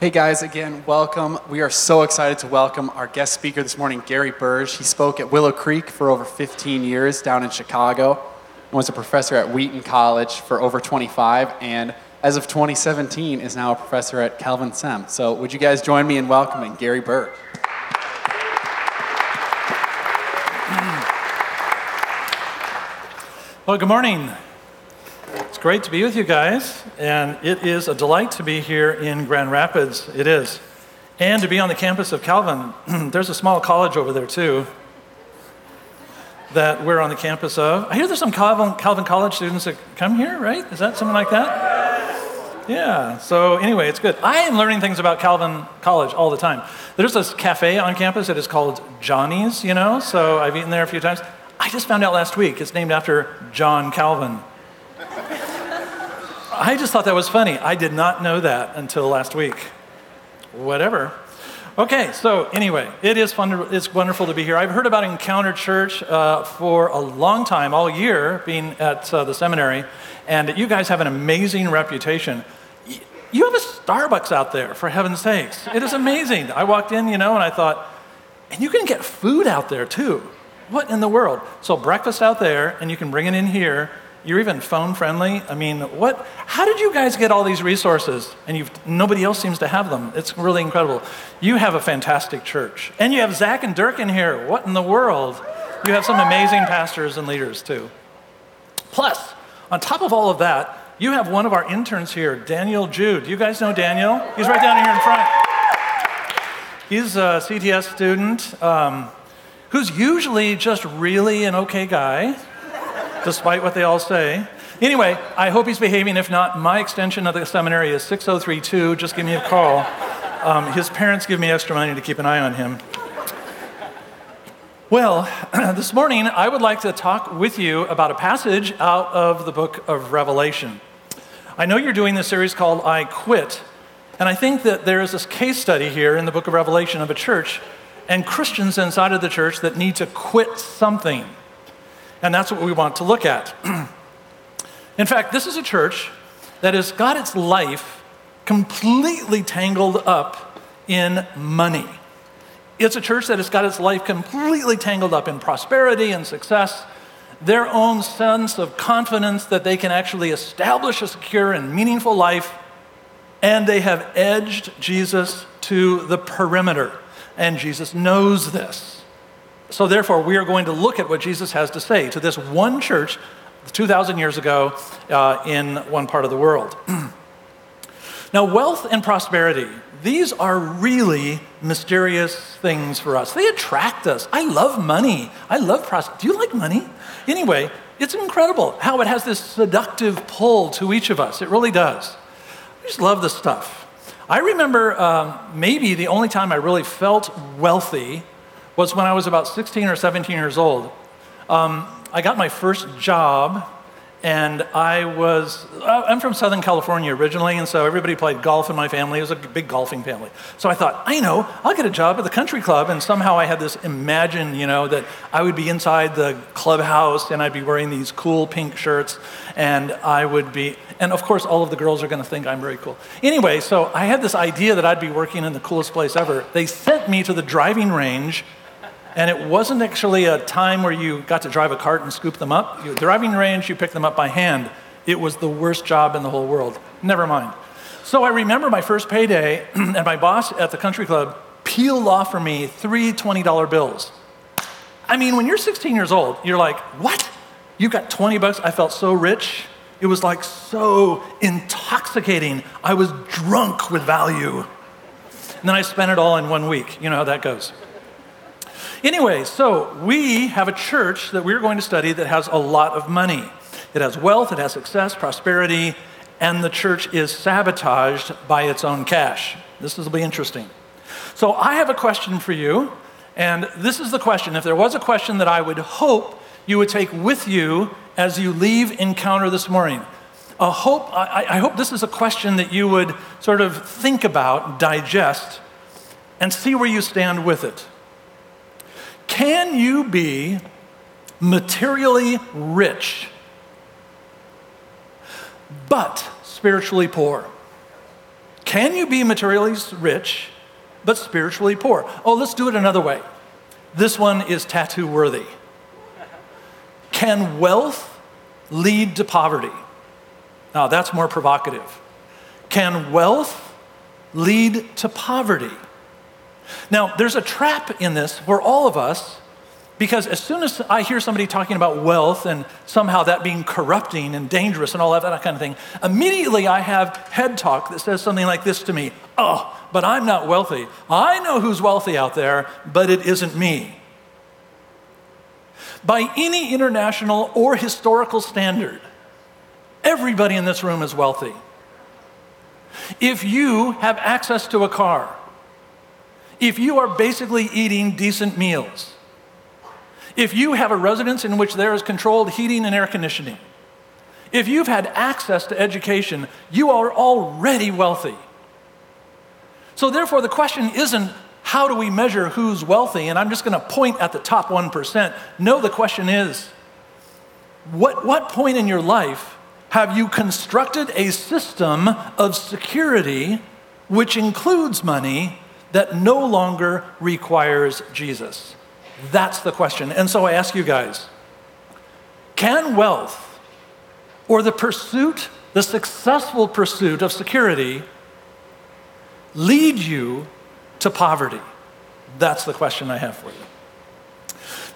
Hey guys, again, welcome. We are so excited to welcome our guest speaker this morning, Gary Burge. He spoke at Willow Creek for over 15 years down in Chicago and was a professor at Wheaton College for over 25 and as of 2017 is now a professor at Calvin Sem. So would you guys join me in welcoming Gary Burge? Well, good morning. Great to be with you guys, and it is a delight to be here in Grand Rapids. It is. And to be on the campus of Calvin. There's a small college over there, too, that we're on the campus of. I hear there's some Calvin, Calvin College students that come here, right? Is that something like that? Yeah, so anyway, it's good. I am learning things about Calvin College all the time. There's this cafe on campus that is called Johnny's, you know, so I've eaten there a few times. I just found out last week it's named after John Calvin. I just thought that was funny. I did not know that until last week. Whatever. Okay, so anyway, it is fun. To, it's wonderful to be here. I've heard about Encounter Church uh, for a long time, all year, being at uh, the seminary, and you guys have an amazing reputation. You have a Starbucks out there, for heaven's sakes. It is amazing. I walked in, you know, and I thought, and you can get food out there too. What in the world? So breakfast out there, and you can bring it in here. You're even phone friendly. I mean, what? How did you guys get all these resources? And you've, nobody else seems to have them. It's really incredible. You have a fantastic church, and you have Zach and Dirk in here. What in the world? You have some amazing pastors and leaders too. Plus, on top of all of that, you have one of our interns here, Daniel Jude. You guys know Daniel? He's right down here in front. He's a CTS student. Um, who's usually just really an okay guy, despite what they all say. Anyway, I hope he's behaving. If not, my extension of the seminary is 6032. Just give me a call. Um, his parents give me extra money to keep an eye on him. Well, this morning I would like to talk with you about a passage out of the book of Revelation. I know you're doing this series called I Quit, and I think that there is this case study here in the book of Revelation of a church and Christians inside of the church that need to quit something. And that's what we want to look at. In fact, this is a church that has got its life completely tangled up in money. It's a church that has got its life completely tangled up in prosperity and success, their own sense of confidence that they can actually establish a secure and meaningful life, and they have edged Jesus to the perimeter and Jesus knows this. So, therefore, we are going to look at what Jesus has to say to this one church 2,000 years ago uh, in one part of the world. now, wealth and prosperity, these are really mysterious things for us. They attract us. I love money. I love prosperity. Do you like money? Anyway, it's incredible how it has this seductive pull to each of us. It really does. I just love this stuff. I remember um, maybe the only time I really felt wealthy was when I was about 16 or 17 years old. Um, I got my first job and I was, uh, I'm from Southern California originally, and so everybody played golf in my family. It was a big golfing family. So I thought, I know, I'll get a job at the country club. And somehow I had this imagine, you know, that I would be inside the clubhouse and I'd be wearing these cool pink shirts and I would be, and of course, all of the girls are going to think I'm very cool. Anyway, so I had this idea that I'd be working in the coolest place ever. They sent me to the driving range and it wasn't actually a time where you got to drive a cart and scoop them up. You, driving range, you pick them up by hand. It was the worst job in the whole world. Never mind. So I remember my first payday, and my boss at the country club peeled off for me three $20 bills. I mean, when you're 16 years old, you're like, what? You got 20 bucks? I felt so rich. It was like so intoxicating. I was drunk with value. And then I spent it all in one week. You know how that goes. Anyway, so we have a church that we're going to study that has a lot of money. It has wealth, it has success, prosperity, and the church is sabotaged by its own cash. This will be interesting. So I have a question for you, and this is the question. If there was a question that I would hope you would take with you as you leave Encounter this morning, a hope, I, I hope this is a question that you would sort of think about, digest, and see where you stand with it. Can you be materially rich but spiritually poor? Can you be materially rich but spiritually poor? Oh, let's do it another way. This one is tattoo worthy. Can wealth lead to poverty? Now, that's more provocative. Can wealth lead to poverty? Now, there's a trap in this for all of us because as soon as I hear somebody talking about wealth and somehow that being corrupting and dangerous and all that, that kind of thing, immediately I have head talk that says something like this to me Oh, but I'm not wealthy. I know who's wealthy out there, but it isn't me. By any international or historical standard, everybody in this room is wealthy. If you have access to a car, if you are basically eating decent meals, if you have a residence in which there is controlled heating and air conditioning, if you've had access to education, you are already wealthy. So, therefore, the question isn't how do we measure who's wealthy, and I'm just going to point at the top 1%. No, the question is what, what point in your life have you constructed a system of security which includes money that no longer requires Jesus? That's the question. And so I ask you guys can wealth or the pursuit, the successful pursuit of security, lead you to poverty? That's the question I have for you.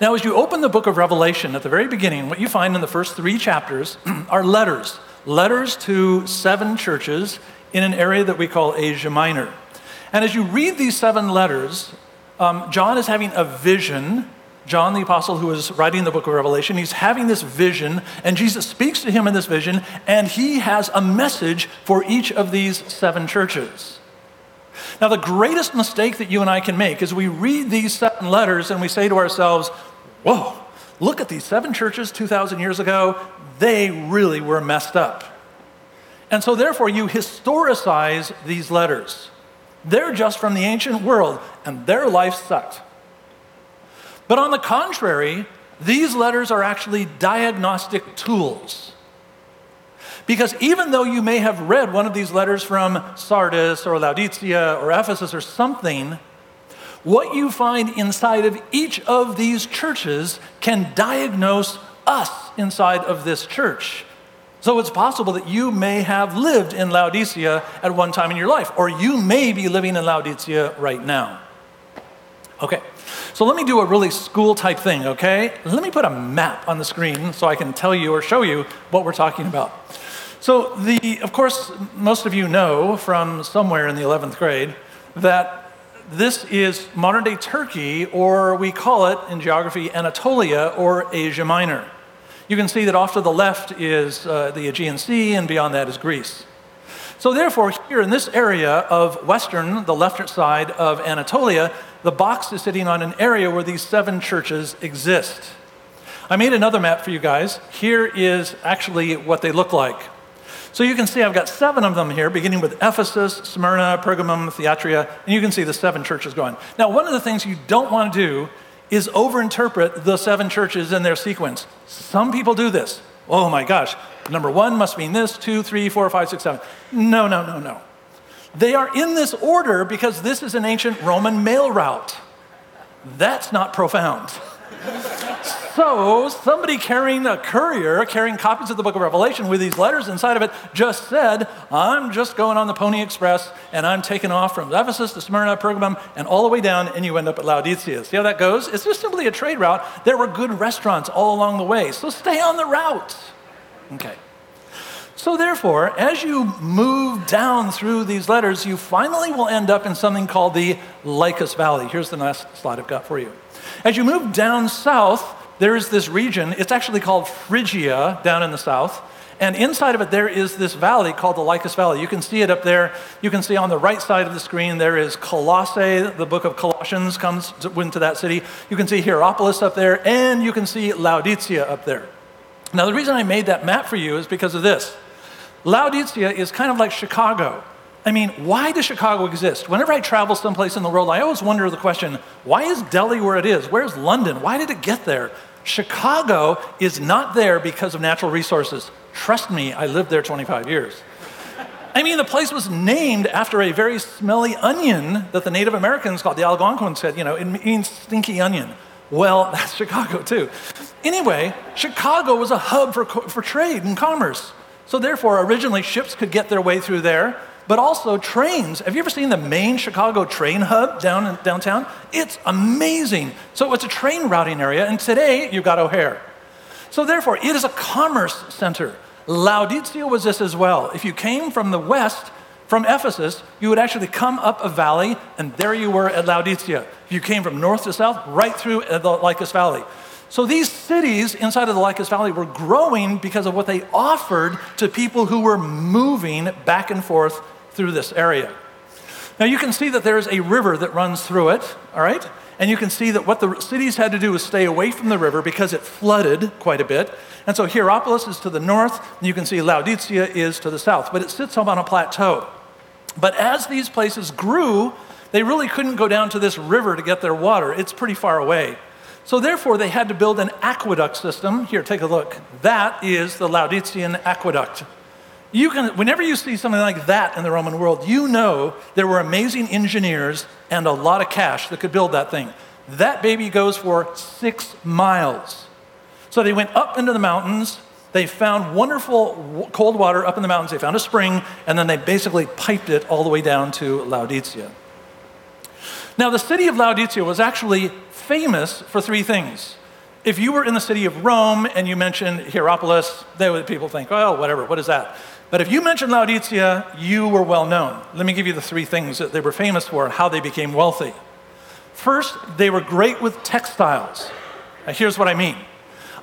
Now, as you open the book of Revelation at the very beginning, what you find in the first three chapters are letters letters to seven churches in an area that we call Asia Minor. And as you read these seven letters, um, John is having a vision. John the Apostle, who is writing the book of Revelation, he's having this vision, and Jesus speaks to him in this vision, and he has a message for each of these seven churches. Now, the greatest mistake that you and I can make is we read these seven letters and we say to ourselves, Whoa, look at these seven churches 2,000 years ago. They really were messed up. And so, therefore, you historicize these letters. They're just from the ancient world, and their life sucked. But on the contrary, these letters are actually diagnostic tools. Because even though you may have read one of these letters from Sardis or Laodicea or Ephesus or something, what you find inside of each of these churches can diagnose us inside of this church. So it's possible that you may have lived in Laodicea at one time in your life, or you may be living in Laodicea right now. Okay, so let me do a really school type thing, okay? Let me put a map on the screen so I can tell you or show you what we're talking about. So, the, of course, most of you know from somewhere in the 11th grade that this is modern day Turkey, or we call it in geography Anatolia or Asia Minor. You can see that off to the left is uh, the Aegean Sea, and beyond that is Greece. So, therefore, here in this area of western, the left side of Anatolia, the box is sitting on an area where these seven churches exist. I made another map for you guys. Here is actually what they look like. So you can see I've got seven of them here, beginning with Ephesus, Smyrna, Pergamum, Thyatira, and you can see the seven churches going. Now, one of the things you don't want to do is overinterpret the seven churches in their sequence. Some people do this. Oh my gosh, number one must mean this, two, three, four, five, six, seven. No, no, no, no. They are in this order because this is an ancient Roman mail route. That's not profound. So, somebody carrying a courier, carrying copies of the book of Revelation with these letters inside of it, just said, I'm just going on the Pony Express and I'm taking off from Ephesus to Smyrna, Pergamum, and all the way down, and you end up at Laodicea. See how that goes? It's just simply a trade route. There were good restaurants all along the way, so stay on the route. Okay. So, therefore, as you move down through these letters, you finally will end up in something called the Lycus Valley. Here's the last slide I've got for you. As you move down south, there is this region, it's actually called Phrygia down in the south. And inside of it, there is this valley called the Lycus Valley. You can see it up there. You can see on the right side of the screen, there is Colossae. The book of Colossians comes to, into that city. You can see Hierapolis up there, and you can see Laodicea up there. Now, the reason I made that map for you is because of this. Laodicea is kind of like Chicago. I mean, why does Chicago exist? Whenever I travel someplace in the world, I always wonder the question why is Delhi where it is? Where's London? Why did it get there? Chicago is not there because of natural resources. Trust me, I lived there 25 years. I mean, the place was named after a very smelly onion that the Native Americans called, the Algonquins said, you know, it means stinky onion. Well, that's Chicago too. Anyway, Chicago was a hub for, for trade and commerce. So, therefore, originally ships could get their way through there, but also trains. Have you ever seen the main Chicago train hub down in downtown? It's amazing. So, it's a train routing area, and today you've got O'Hare. So, therefore, it is a commerce center. Laodicea was this as well. If you came from the west, from Ephesus, you would actually come up a valley, and there you were at Laodicea. If you came from north to south, right through uh, the Lycus Valley. So these cities inside of the Lycus Valley were growing because of what they offered to people who were moving back and forth through this area. Now you can see that there's a river that runs through it, all right? And you can see that what the cities had to do was stay away from the river because it flooded quite a bit. And so Hierapolis is to the north, and you can see Laodicea is to the south, but it sits up on a plateau. But as these places grew, they really couldn't go down to this river to get their water. It's pretty far away. So therefore, they had to build an aqueduct system. Here, take a look. That is the Laodicean aqueduct. You can, whenever you see something like that in the Roman world, you know there were amazing engineers and a lot of cash that could build that thing. That baby goes for six miles. So they went up into the mountains. They found wonderful cold water up in the mountains. They found a spring, and then they basically piped it all the way down to Laodicea. Now, the city of Laodicea was actually famous for three things. If you were in the city of Rome and you mentioned Hierapolis, they people think, oh, whatever, what is that? But if you mentioned Laodicea, you were well known. Let me give you the three things that they were famous for and how they became wealthy. First, they were great with textiles. Now, here's what I mean.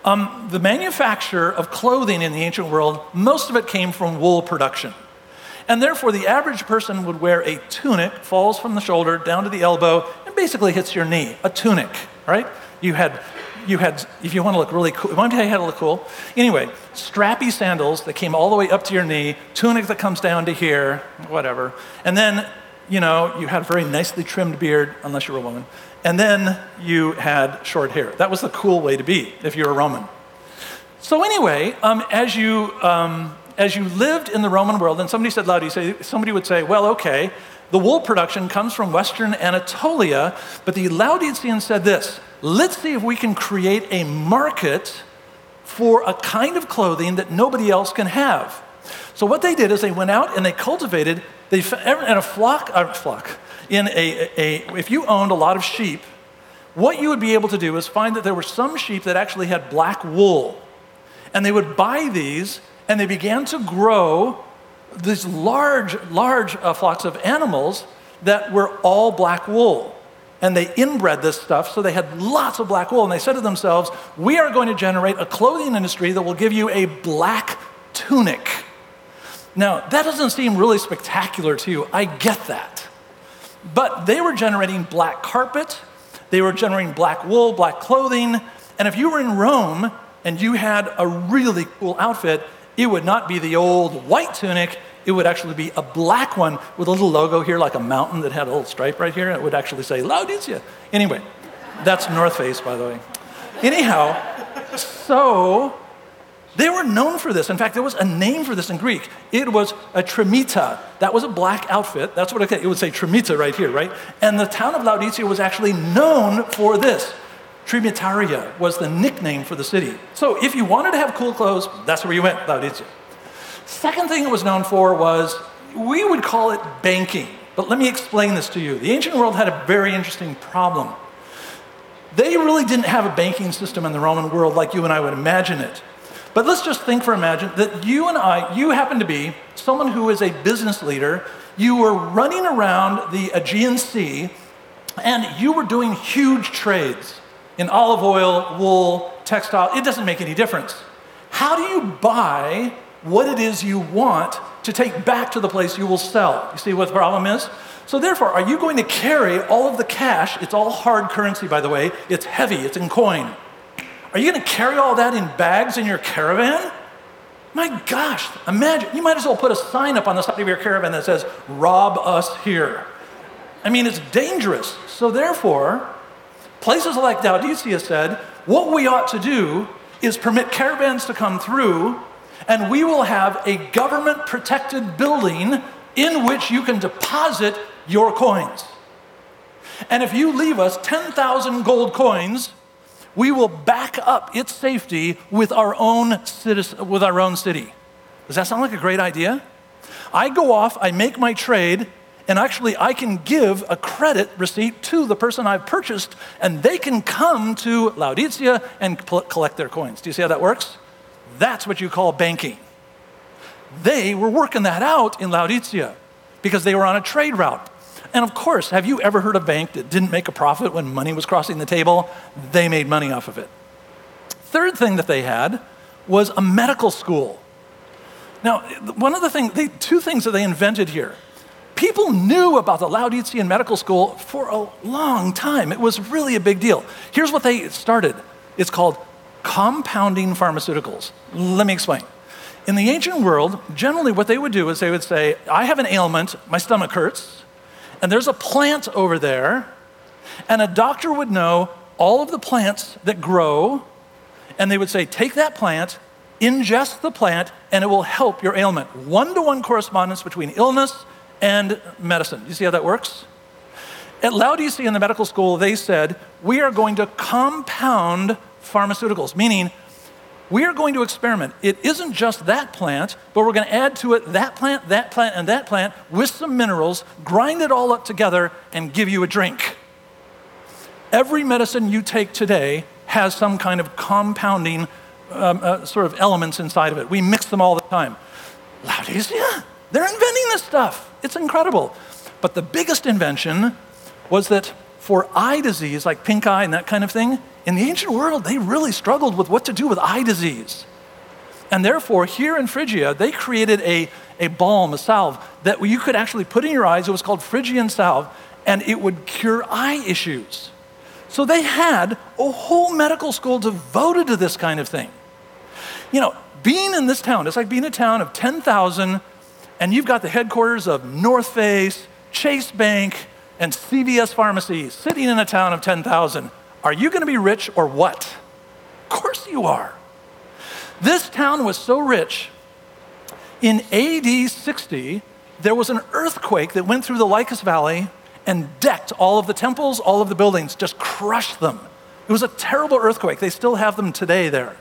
Um, the manufacture of clothing in the ancient world, most of it came from wool production. And therefore, the average person would wear a tunic, falls from the shoulder down to the elbow, and basically hits your knee. A tunic, right? You had, you had if you want to look really cool, want to tell you how to look cool? Anyway, strappy sandals that came all the way up to your knee, tunic that comes down to here, whatever. And then, you know, you had a very nicely trimmed beard, unless you were a woman. And then you had short hair. That was the cool way to be if you're a Roman. So, anyway, um, as you um, as you lived in the Roman world, and somebody said loud, you say, somebody would say, well, okay, the wool production comes from Western Anatolia, but the Laodiceans said this let's see if we can create a market for a kind of clothing that nobody else can have. So what they did is they went out and they cultivated, they in a flock, a flock, in a, a, if you owned a lot of sheep, what you would be able to do is find that there were some sheep that actually had black wool. And they would buy these and they began to grow these large, large uh, flocks of animals that were all black wool. And they inbred this stuff, so they had lots of black wool. And they said to themselves, We are going to generate a clothing industry that will give you a black tunic. Now, that doesn't seem really spectacular to you. I get that. But they were generating black carpet, they were generating black wool, black clothing. And if you were in Rome and you had a really cool outfit, it would not be the old white tunic, it would actually be a black one with a little logo here, like a mountain that had a little stripe right here. It would actually say Laodicea. Anyway, that's North Face, by the way. Anyhow, so they were known for this. In fact, there was a name for this in Greek. It was a trimita. That was a black outfit. That's what it, it would say trimita right here, right? And the town of Laodicea was actually known for this. Trimitaria was the nickname for the city. So if you wanted to have cool clothes, that's where you went, Laodicea. Second thing it was known for was, we would call it banking. But let me explain this to you. The ancient world had a very interesting problem. They really didn't have a banking system in the Roman world like you and I would imagine it. But let's just think for a imagine that you and I, you happen to be someone who is a business leader. You were running around the Aegean Sea and you were doing huge trades in olive oil, wool, textile, it doesn't make any difference. How do you buy what it is you want to take back to the place you will sell? You see what the problem is? So, therefore, are you going to carry all of the cash? It's all hard currency, by the way. It's heavy, it's in coin. Are you going to carry all that in bags in your caravan? My gosh, imagine. You might as well put a sign up on the side of your caravan that says, Rob us here. I mean, it's dangerous. So, therefore, Places like Laodicea said, what we ought to do is permit caravans to come through, and we will have a government protected building in which you can deposit your coins. And if you leave us 10,000 gold coins, we will back up its safety with our own citizen, with our own city. Does that sound like a great idea? I go off, I make my trade, and actually I can give a credit receipt to the person I've purchased, and they can come to Laodicea and collect their coins. Do you see how that works? That's what you call banking. They were working that out in Laodicea because they were on a trade route. And of course, have you ever heard of a bank that didn't make a profit when money was crossing the table? They made money off of it. Third thing that they had was a medical school. Now, one of the things, two things that they invented here. People knew about the Laodicean Medical School for a long time. It was really a big deal. Here's what they started it's called compounding pharmaceuticals. Let me explain. In the ancient world, generally what they would do is they would say, I have an ailment, my stomach hurts, and there's a plant over there, and a doctor would know all of the plants that grow, and they would say, Take that plant, ingest the plant, and it will help your ailment. One to one correspondence between illness and medicine. You see how that works? At Laodicea in the medical school, they said, We are going to compound pharmaceuticals, meaning we are going to experiment. It isn't just that plant, but we're going to add to it that plant, that plant, and that plant with some minerals, grind it all up together, and give you a drink. Every medicine you take today has some kind of compounding um, uh, sort of elements inside of it. We mix them all the time. Laodicea, they're inventing this stuff. It's incredible. But the biggest invention was that for eye disease, like pink eye and that kind of thing, in the ancient world, they really struggled with what to do with eye disease. And therefore, here in Phrygia, they created a, a balm, a salve, that you could actually put in your eyes. It was called Phrygian salve, and it would cure eye issues. So they had a whole medical school devoted to this kind of thing. You know, being in this town, it's like being a town of 10,000, and you've got the headquarters of North Face, Chase Bank, and CVS Pharmacy sitting in a town of 10,000. Are you going to be rich or what? Of course you are. This town was so rich. In AD 60, there was an earthquake that went through the Lycus Valley and decked all of the temples, all of the buildings, just crushed them. It was a terrible earthquake. They still have them today there.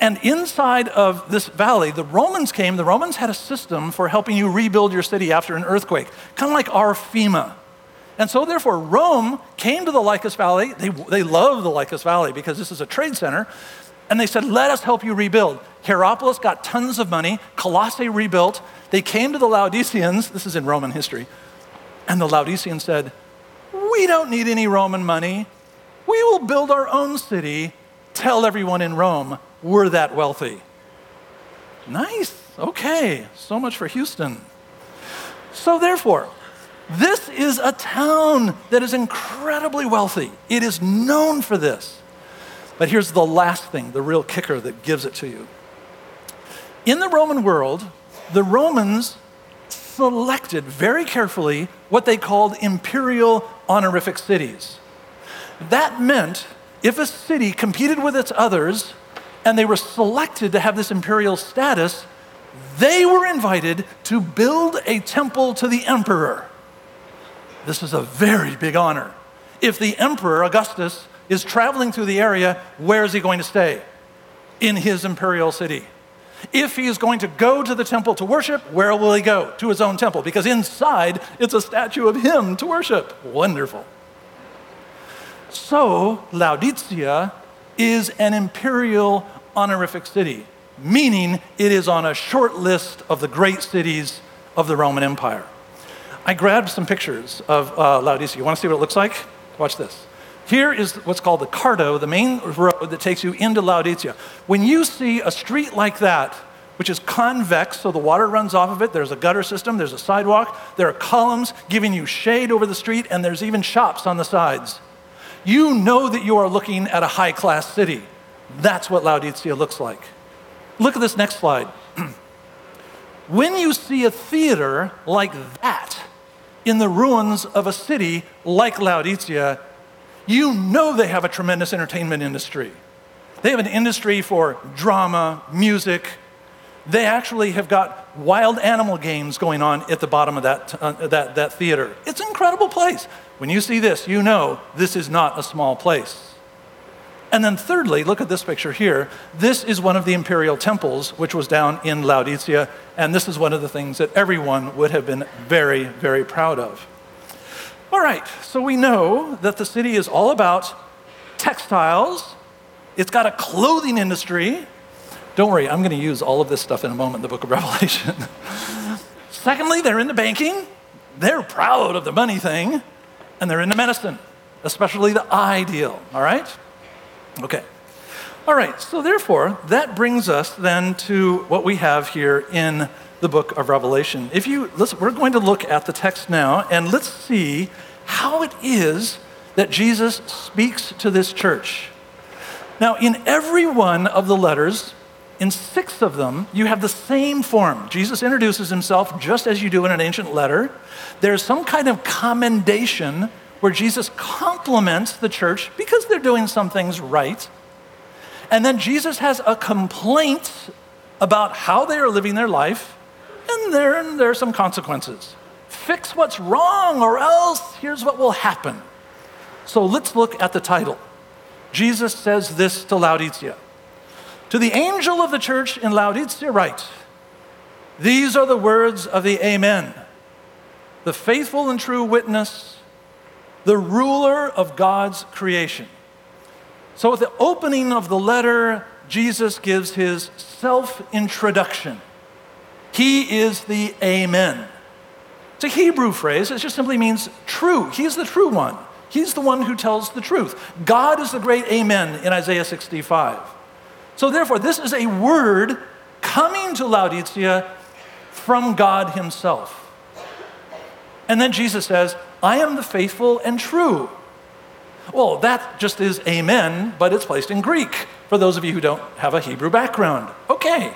And inside of this valley, the Romans came. The Romans had a system for helping you rebuild your city after an earthquake, kind of like our FEMA. And so, therefore, Rome came to the Lycus Valley. They, they love the Lycus Valley because this is a trade center. And they said, Let us help you rebuild. Hierapolis got tons of money. Colossae rebuilt. They came to the Laodiceans. This is in Roman history. And the Laodiceans said, We don't need any Roman money. We will build our own city. Tell everyone in Rome we're that wealthy. Nice. Okay. So much for Houston. So, therefore, this is a town that is incredibly wealthy. It is known for this. But here's the last thing, the real kicker that gives it to you. In the Roman world, the Romans selected very carefully what they called imperial honorific cities. That meant if a city competed with its others and they were selected to have this imperial status, they were invited to build a temple to the emperor. This is a very big honor. If the emperor, Augustus, is traveling through the area, where is he going to stay? In his imperial city. If he is going to go to the temple to worship, where will he go? To his own temple, because inside it's a statue of him to worship. Wonderful. So, Laodicea is an imperial honorific city, meaning it is on a short list of the great cities of the Roman Empire. I grabbed some pictures of uh, Laodicea. You want to see what it looks like? Watch this. Here is what's called the Cardo, the main road that takes you into Laodicea. When you see a street like that, which is convex, so the water runs off of it, there's a gutter system, there's a sidewalk, there are columns giving you shade over the street, and there's even shops on the sides. You know that you are looking at a high class city. That's what Laodicea looks like. Look at this next slide. when you see a theater like that, in the ruins of a city like Laodicea, you know they have a tremendous entertainment industry. They have an industry for drama, music, They actually have got wild animal games going on at the bottom of that, uh, that, that theater. It's an incredible place. When you see this, you know this is not a small place. And then, thirdly, look at this picture here. This is one of the imperial temples, which was down in Laodicea, and this is one of the things that everyone would have been very, very proud of. All right, so we know that the city is all about textiles, it's got a clothing industry. Don't worry, I'm going to use all of this stuff in a moment in the book of Revelation. Secondly, they're into banking, they're proud of the money thing, and they're into medicine, especially the eye deal, all right? Okay. All right, so therefore, that brings us then to what we have here in the book of Revelation. If you listen, we're going to look at the text now and let's see how it is that Jesus speaks to this church. Now, in every one of the letters, in six of them, you have the same form. Jesus introduces himself just as you do in an ancient letter. There's some kind of commendation where Jesus compliments the church because they're doing some things right. And then Jesus has a complaint about how they are living their life, and there, there are some consequences. Fix what's wrong, or else here's what will happen. So let's look at the title. Jesus says this to Laodicea To the angel of the church in Laodicea, write, These are the words of the Amen, the faithful and true witness the ruler of God's creation. So, at the opening of the letter, Jesus gives his self introduction. He is the Amen. It's a Hebrew phrase, it just simply means true. He's the true one. He's the one who tells the truth. God is the great Amen in Isaiah 65. So, therefore, this is a word coming to Laodicea from God Himself. And then Jesus says, I am the faithful and true. Well, that just is amen, but it's placed in Greek for those of you who don't have a Hebrew background. Okay.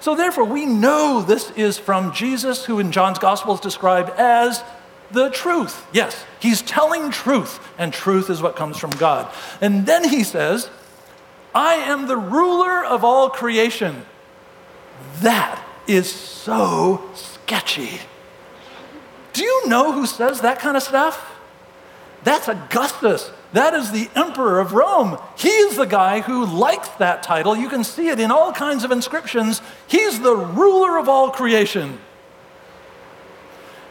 So, therefore, we know this is from Jesus, who in John's gospel is described as the truth. Yes, he's telling truth, and truth is what comes from God. And then he says, I am the ruler of all creation. That is so sketchy. Do you know who says that kind of stuff? That's Augustus. That is the emperor of Rome. He's the guy who likes that title. You can see it in all kinds of inscriptions. He's the ruler of all creation.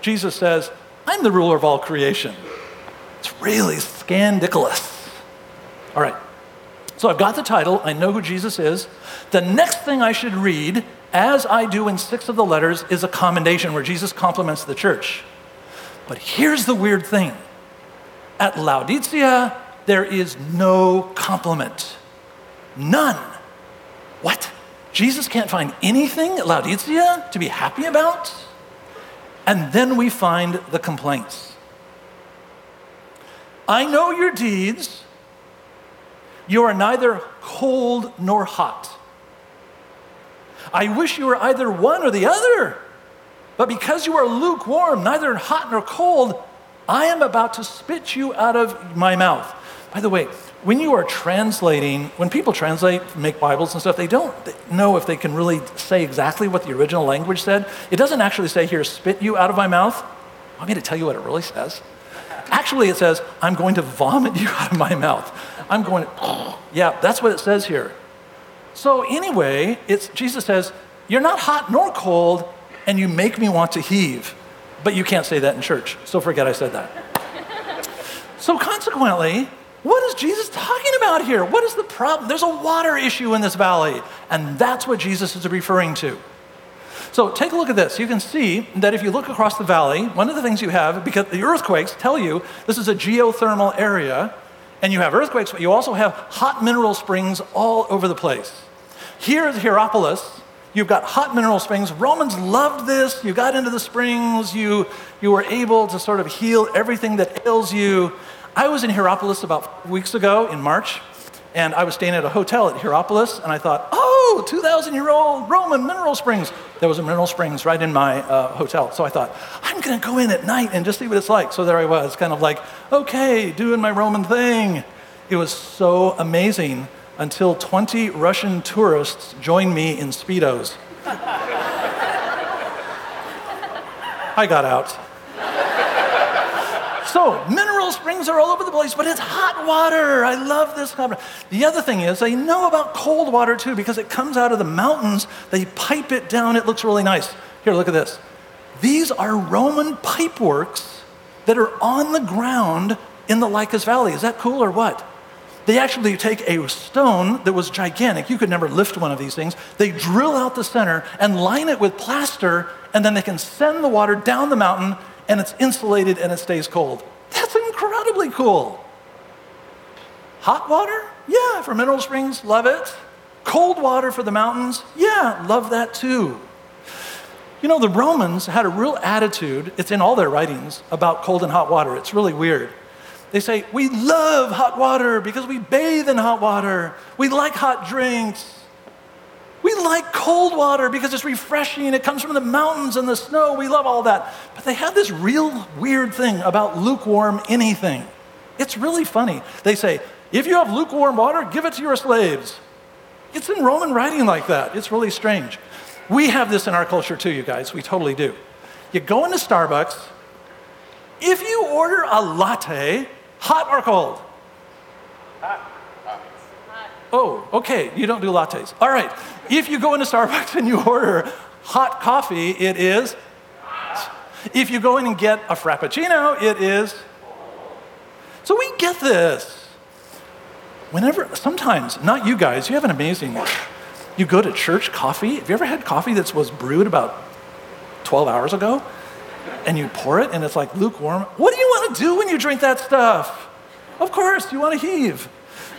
Jesus says, I'm the ruler of all creation. It's really scandalous. All right. So I've got the title. I know who Jesus is. The next thing I should read, as I do in six of the letters, is a commendation where Jesus compliments the church. But here's the weird thing at Laodicea, there is no compliment. None. What? Jesus can't find anything at Laodicea to be happy about? And then we find the complaints. I know your deeds. You are neither cold nor hot. I wish you were either one or the other. But because you are lukewarm, neither hot nor cold, I am about to spit you out of my mouth. By the way, when you are translating, when people translate, make Bibles and stuff, they don't know if they can really say exactly what the original language said. It doesn't actually say here, spit you out of my mouth. Want me to tell you what it really says? Actually, it says, I'm going to vomit you out of my mouth. I'm going to, yeah, that's what it says here. So, anyway, it's, Jesus says, You're not hot nor cold, and you make me want to heave. But you can't say that in church, so forget I said that. so, consequently, what is Jesus talking about here? What is the problem? There's a water issue in this valley, and that's what Jesus is referring to. So, take a look at this. You can see that if you look across the valley, one of the things you have, because the earthquakes tell you this is a geothermal area, and you have earthquakes, but you also have hot mineral springs all over the place. Here is Hierapolis, You've got hot mineral springs. Romans loved this. You got into the springs. You, you were able to sort of heal everything that ails you. I was in Hierapolis about weeks ago in March, and I was staying at a hotel at Hierapolis, and I thought, oh, 2,000 year old Roman mineral springs. There was a mineral springs right in my uh, hotel. So I thought, I'm going to go in at night and just see what it's like. So there I was, kind of like, okay, doing my Roman thing. It was so amazing until 20 Russian tourists joined me in Speedos. I got out. So, mineral springs are all over the place, but it's hot water. I love this. The other thing is, they know about cold water too because it comes out of the mountains. They pipe it down. It looks really nice. Here, look at this. These are Roman pipeworks that are on the ground in the Lycus Valley. Is that cool or what? They actually take a stone that was gigantic. You could never lift one of these things. They drill out the center and line it with plaster, and then they can send the water down the mountain and it's insulated and it stays cold. That's incredibly cool. Hot water? Yeah, for mineral springs, love it. Cold water for the mountains? Yeah, love that too. You know, the Romans had a real attitude, it's in all their writings, about cold and hot water. It's really weird. They say, We love hot water because we bathe in hot water. We like hot drinks. We like cold water because it's refreshing. It comes from the mountains and the snow. We love all that. But they have this real weird thing about lukewarm anything. It's really funny. They say, if you have lukewarm water, give it to your slaves. It's in Roman writing like that. It's really strange. We have this in our culture too, you guys. We totally do. You go into Starbucks, if you order a latte, hot or cold? Hot. Oh, okay, you don't do lattes. All right. If you go into Starbucks and you order hot coffee, it is. If you go in and get a Frappuccino, it is. So we get this. Whenever, sometimes, not you guys, you have an amazing, you go to church coffee. Have you ever had coffee that was brewed about 12 hours ago? And you pour it and it's like lukewarm. What do you want to do when you drink that stuff? Of course, you want to heave.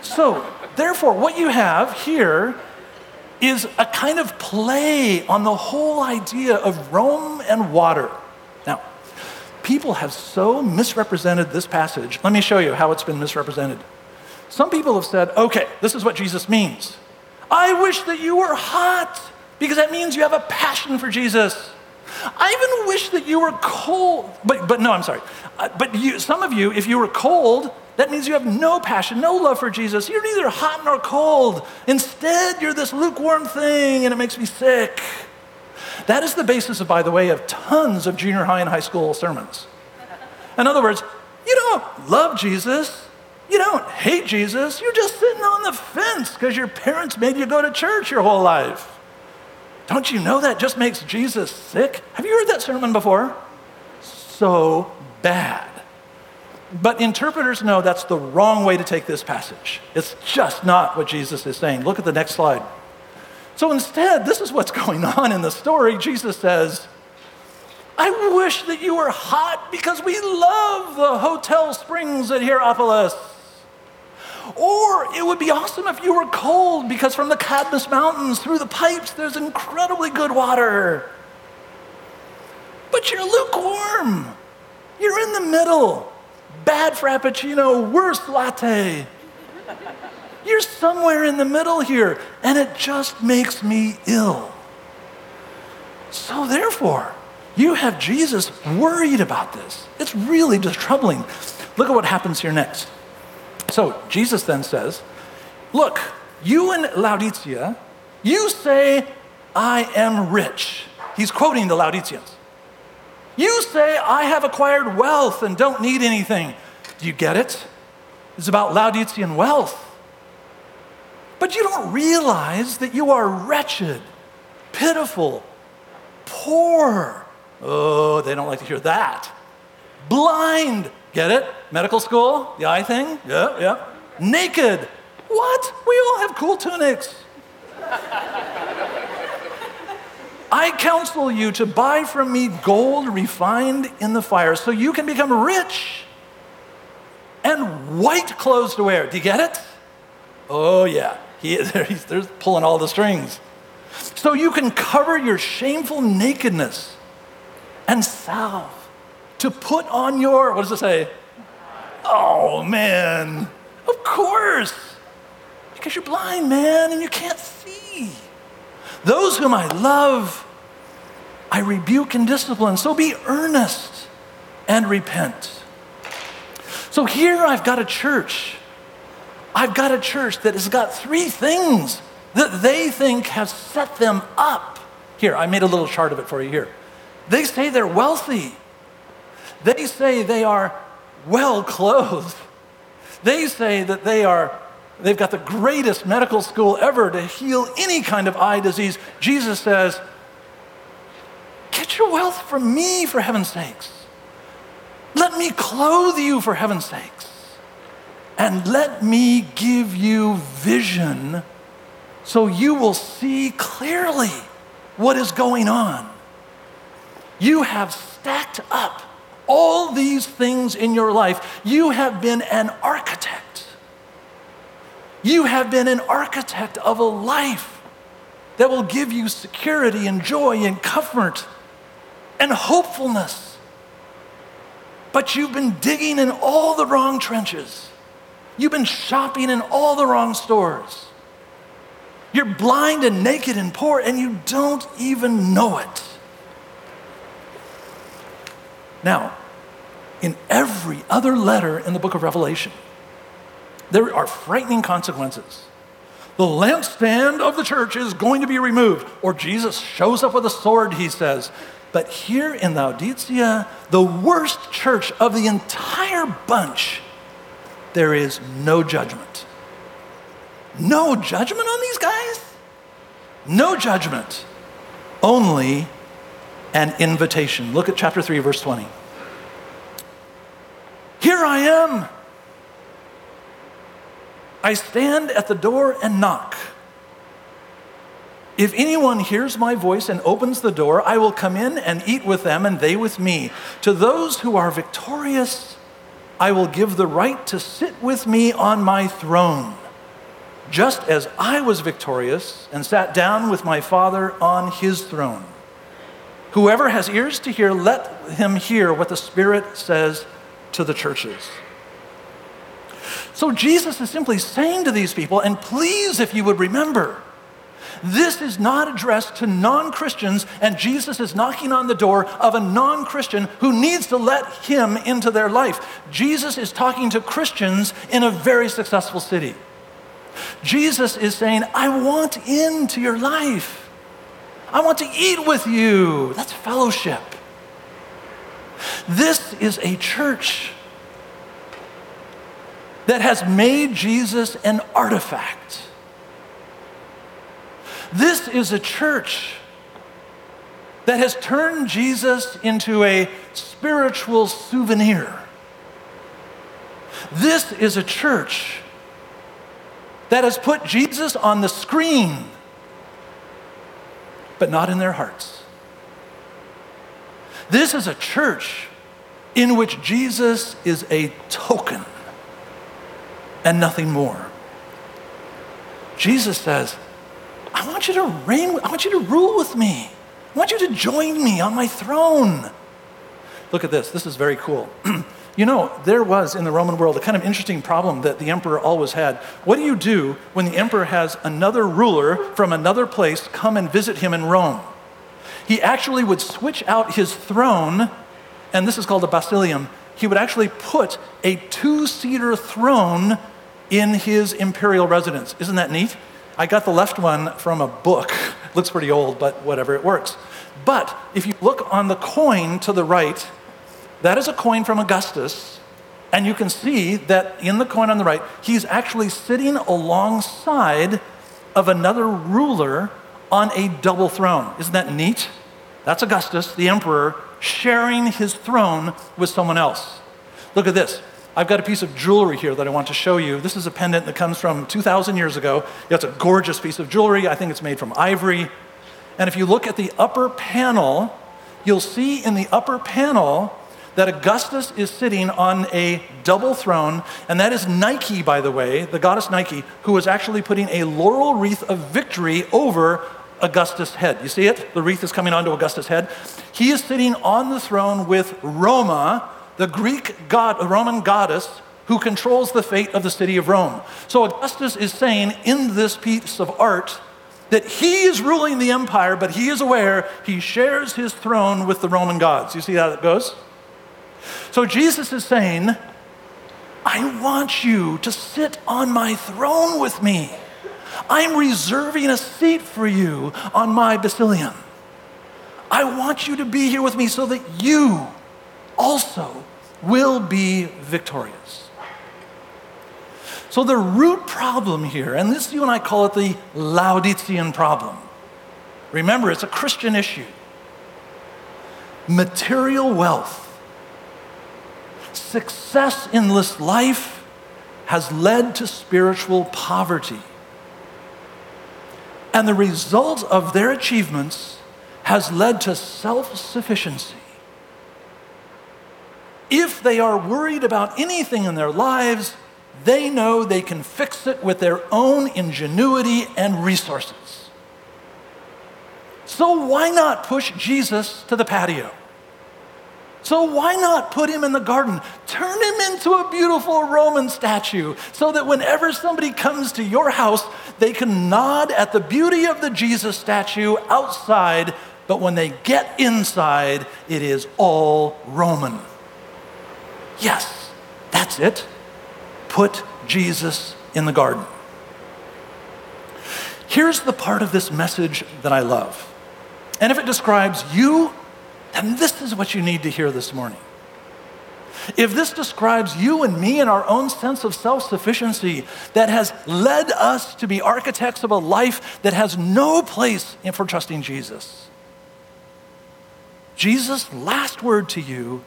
So, therefore, what you have here is a kind of play on the whole idea of Rome and water. Now, people have so misrepresented this passage. Let me show you how it's been misrepresented. Some people have said, okay, this is what Jesus means. I wish that you were hot because that means you have a passion for Jesus. I even wish that you were cold. But, but no, I'm sorry. Uh, but you, some of you, if you were cold, that means you have no passion, no love for Jesus. You're neither hot nor cold. Instead, you're this lukewarm thing, and it makes me sick. That is the basis, of, by the way, of tons of junior high and high school sermons. In other words, you don't love Jesus. You don't hate Jesus. You're just sitting on the fence because your parents made you go to church your whole life. Don't you know that just makes Jesus sick? Have you heard that sermon before? So bad. But interpreters know that's the wrong way to take this passage. It's just not what Jesus is saying. Look at the next slide. So instead, this is what's going on in the story. Jesus says, I wish that you were hot because we love the hotel springs at Hierapolis. Or it would be awesome if you were cold because from the Cadmus Mountains through the pipes there's incredibly good water. But you're lukewarm. You're in the middle bad frappuccino, worse latte. You're somewhere in the middle here, and it just makes me ill. So, therefore, you have Jesus worried about this. It's really just troubling. Look at what happens here next. So, Jesus then says, Look, you in Laodicea, you say, I am rich. He's quoting the Laodiceans. You say, I have acquired wealth and don't need anything. Do you get it? It's about Laodicean wealth. But you don't realize that you are wretched, pitiful, poor. Oh, they don't like to hear that. Blind. Get it? Medical school? The eye thing? Yeah, yeah. Naked. What? We all have cool tunics. I counsel you to buy from me gold refined in the fire so you can become rich and white clothes to wear. Do you get it? Oh, yeah. He, he's, they're pulling all the strings. So you can cover your shameful nakedness and salve to put on your, what does it say? Oh, man. Of course. Because you're blind, man, and you can't see. Those whom I love, I rebuke and discipline. So be earnest and repent. So here I've got a church. I've got a church that has got three things that they think have set them up. Here, I made a little chart of it for you here. They say they're wealthy. They say they are well clothed. They say that they are they've got the greatest medical school ever to heal any kind of eye disease. Jesus says, "Get your wealth from me for heaven's sakes. Let me clothe you for heaven's sakes. And let me give you vision so you will see clearly what is going on." You have stacked up all these things in your life. You have been an architect. You have been an architect of a life that will give you security and joy and comfort and hopefulness. But you've been digging in all the wrong trenches. You've been shopping in all the wrong stores. You're blind and naked and poor, and you don't even know it. Now, in every other letter in the book of Revelation, there are frightening consequences. The lampstand of the church is going to be removed, or Jesus shows up with a sword, he says. But here in Laodicea, the worst church of the entire bunch, there is no judgment. No judgment on these guys? No judgment. Only an invitation. Look at chapter 3, verse 20. Here I am. I stand at the door and knock. If anyone hears my voice and opens the door, I will come in and eat with them and they with me. To those who are victorious, I will give the right to sit with me on my throne, just as I was victorious and sat down with my Father on his throne. Whoever has ears to hear, let him hear what the Spirit says to the churches. So Jesus is simply saying to these people, and please, if you would remember, this is not addressed to non Christians, and Jesus is knocking on the door of a non Christian who needs to let him into their life. Jesus is talking to Christians in a very successful city. Jesus is saying, I want into your life. I want to eat with you. That's fellowship. This is a church that has made Jesus an artifact. This is a church that has turned Jesus into a spiritual souvenir. This is a church that has put Jesus on the screen, but not in their hearts. This is a church in which Jesus is a token and nothing more. Jesus says, I want you to reign, I want you to rule with me. I want you to join me on my throne. Look at this. This is very cool. you know, there was in the Roman world a kind of interesting problem that the emperor always had. What do you do when the emperor has another ruler from another place come and visit him in Rome? he actually would switch out his throne, and this is called a basileum. He would actually put a two seater throne in his imperial residence. Isn't that neat? I got the left one from a book. It Looks pretty old, but whatever, it works. But if you look on the coin to the right, that is a coin from Augustus. And you can see that in the coin on the right, he's actually sitting alongside of another ruler on a double throne. Isn't that neat? That's Augustus, the emperor, sharing his throne with someone else. Look at this. I've got a piece of jewelry here that I want to show you. This is a pendant that comes from 2,000 years ago. It's a gorgeous piece of jewelry. I think it's made from ivory. And if you look at the upper panel, you'll see in the upper panel that Augustus is sitting on a double throne, and that is Nike, by the way, the goddess Nike, who is actually putting a laurel wreath of victory over Augustus' head. You see it? The wreath is coming onto Augustus' head. He is sitting on the throne with Roma, the Greek god, a Roman goddess, who controls the fate of the city of Rome. So Augustus is saying in this piece of art that he is ruling the empire, but he is aware he shares his throne with the Roman gods. You see how that goes? So Jesus is saying, I want you to sit on my throne with me. I'm reserving a seat for you on my basilium. I want you to be here with me so that you also will be victorious. So, the root problem here, and this you and I call it the Laodicean problem. Remember, it's a Christian issue. Material wealth, success in this life has led to spiritual poverty. And the result of their achievements has led to self sufficiency. If they are worried about anything in their lives, they know they can fix it with their own ingenuity and resources. So, why not push Jesus to the patio? So, why not put him in the garden? Turn him into a beautiful Roman statue so that whenever somebody comes to your house, they can nod at the beauty of the Jesus statue outside, but when they get inside, it is all Roman. Yes, that's it. Put Jesus in the garden. Here's the part of this message that I love. And if it describes you, then this is what you need to hear this morning. If this describes you and me and our own sense of self sufficiency that has led us to be architects of a life that has no place for trusting Jesus, Jesus' last word to you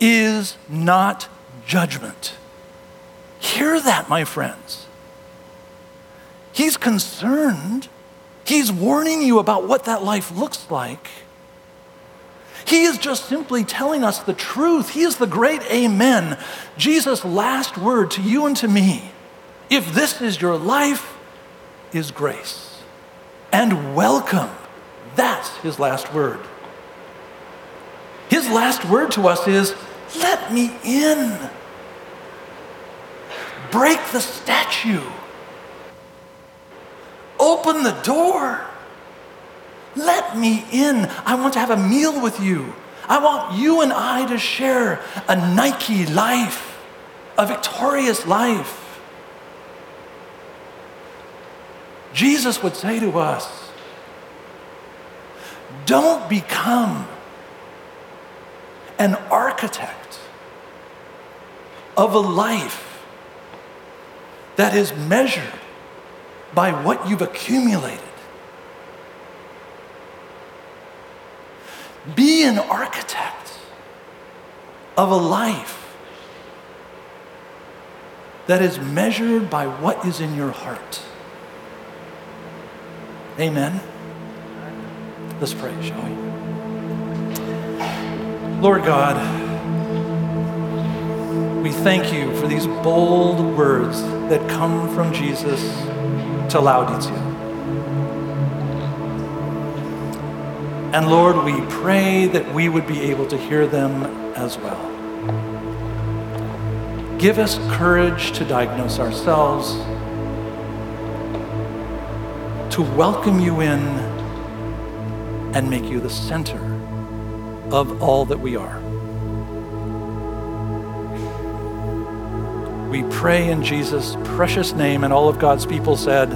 is not judgment. Hear that, my friends. He's concerned. He's warning you about what that life looks like. He is just simply telling us the truth. He is the great Amen. Jesus' last word to you and to me, if this is your life, is grace and welcome. That's his last word. His last word to us is, let me in. Break the statue. Open the door. Let me in. I want to have a meal with you. I want you and I to share a Nike life, a victorious life. Jesus would say to us, don't become an architect of a life that is measured by what you've accumulated. Be an architect of a life that is measured by what is in your heart. Amen. Let's pray, shall we? Lord God, we thank you for these bold words that come from Jesus to Laodicea. And Lord, we pray that we would be able to hear them as well. Give us courage to diagnose ourselves, to welcome you in, and make you the center of all that we are. We pray in Jesus' precious name, and all of God's people said,